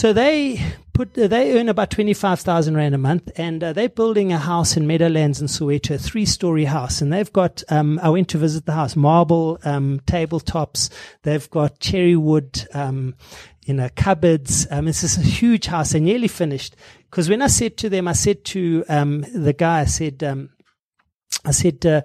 So they put they earn about twenty five thousand rand a month, and uh, they're building a house in Meadowlands in Soweto, a three story house, and they've got. Um, I went to visit the house, marble um, tabletops. They've got cherry wood. Um, you know, cupboards. Um, it's a huge house. They're nearly finished. Because when I said to them, I said to um, the guy, I said, um, I said, uh,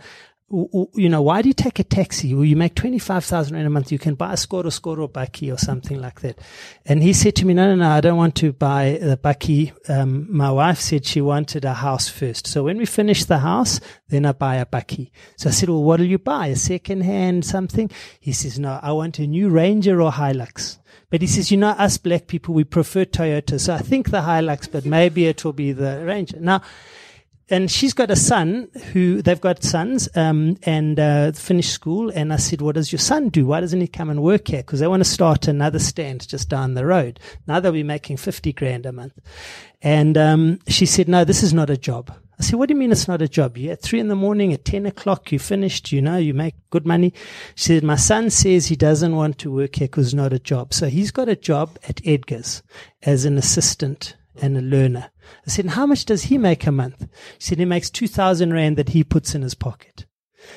you know, why do you take a taxi? Well, you make 25,000 rand a month. You can buy a Skoro Skoro Bakkie or something like that. And he said to me, no, no, no, I don't want to buy the Bakkie. Um, my wife said she wanted a house first. So when we finish the house, then I buy a Bakkie. So I said, well, what will you buy? A second hand something? He says, no, I want a new Ranger or Hilux. But he says, you know, us black people, we prefer Toyota. So I think the Hilux, but maybe it will be the Ranger. Now, and she's got a son who they've got sons um, and uh, finished school. And I said, "What does your son do? Why doesn't he come and work here? Because they want to start another stand just down the road. Now they'll be making fifty grand a month." And um, she said, "No, this is not a job." I said, "What do you mean it's not a job? You're at three in the morning, at ten o'clock, you finished. You know, you make good money." She said, "My son says he doesn't want to work here because it's not a job. So he's got a job at Edgar's as an assistant and a learner." I said, how much does he make a month? He said, he makes 2,000 Rand that he puts in his pocket.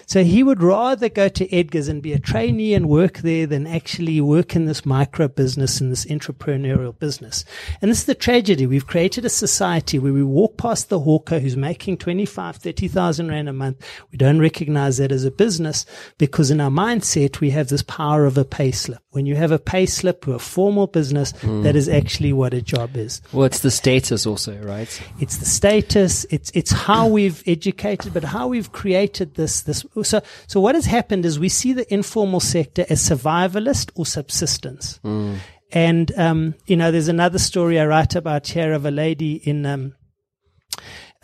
So he would rather go to Edgar's and be a trainee and work there than actually work in this micro business and this entrepreneurial business. And this is the tragedy. We've created a society where we walk past the hawker who's making 25, 30,000 rand a month. We don't recognize that as a business because in our mindset, we have this power of a pay slip. When you have a pay slip or a formal business, mm. that is actually what a job is. Well, it's the status also, right? It's the status. It's, it's how we've educated, but how we've created this, this this. So, so what has happened is we see the informal sector as survivalist or subsistence. Mm. And, um, you know, there's another story I write about here of a lady in, um,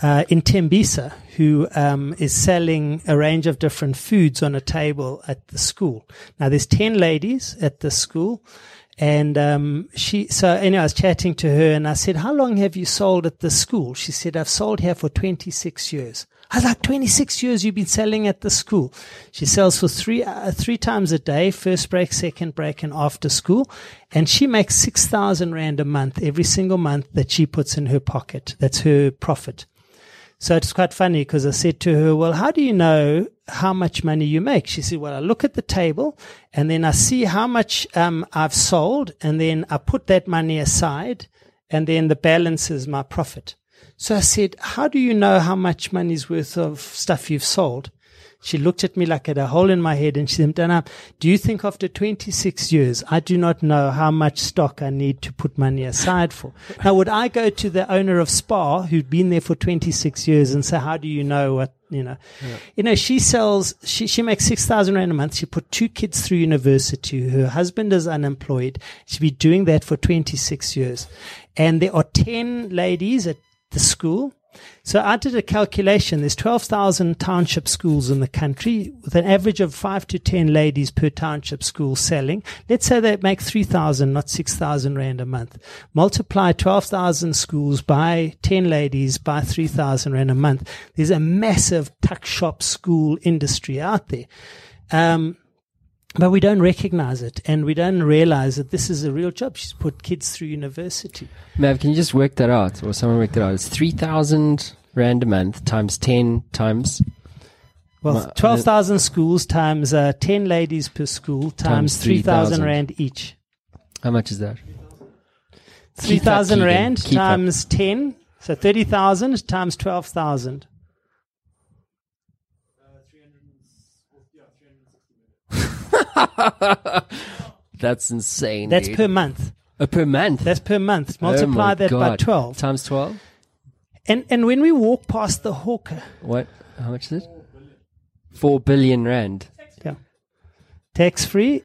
uh, in Tembisa who um, is selling a range of different foods on a table at the school. Now, there's 10 ladies at the school. And um, she, so anyway, I was chatting to her and I said, How long have you sold at the school? She said, I've sold here for 26 years. I was like, 26 years you've been selling at the school. She sells for three, uh, three times a day, first break, second break, and after school. And she makes 6,000 Rand a month every single month that she puts in her pocket. That's her profit. So it's quite funny because I said to her, well, how do you know how much money you make? She said, well, I look at the table and then I see how much um, I've sold and then I put that money aside and then the balance is my profit. So I said, How do you know how much money's worth of stuff you've sold? She looked at me like at a hole in my head and she said, Dana, do you think after 26 years, I do not know how much stock I need to put money aside for? now, would I go to the owner of Spar who'd been there for 26 years and say, how do you know what, you know? Yeah. You know, she sells, she, she makes 6,000 Rand a month. She put two kids through university. Her husband is unemployed. She's been doing that for 26 years. And there are 10 ladies at the school. So I did a calculation. There's 12,000 township schools in the country with an average of five to 10 ladies per township school selling. Let's say they make 3,000, not 6,000 rand a month. Multiply 12,000 schools by 10 ladies by 3,000 rand a month. There's a massive tuck shop school industry out there. Um, but we don't recognize it and we don't realize that this is a real job. She's put kids through university. Mav, can you just work that out or someone work that out? It's 3,000 Rand a month times 10 times. Well, 12,000 schools times uh, 10 ladies per school times, times 3,000 Rand each. How much is that? 3,000 Rand times up. 10. So 30,000 times 12,000. That's insane. That's dude. per month. Uh, per month. That's per month. Oh Multiply oh that God. by twelve times twelve. And and when we walk past the hawker, what? How much is it? Four billion rand. Yeah. Tax free.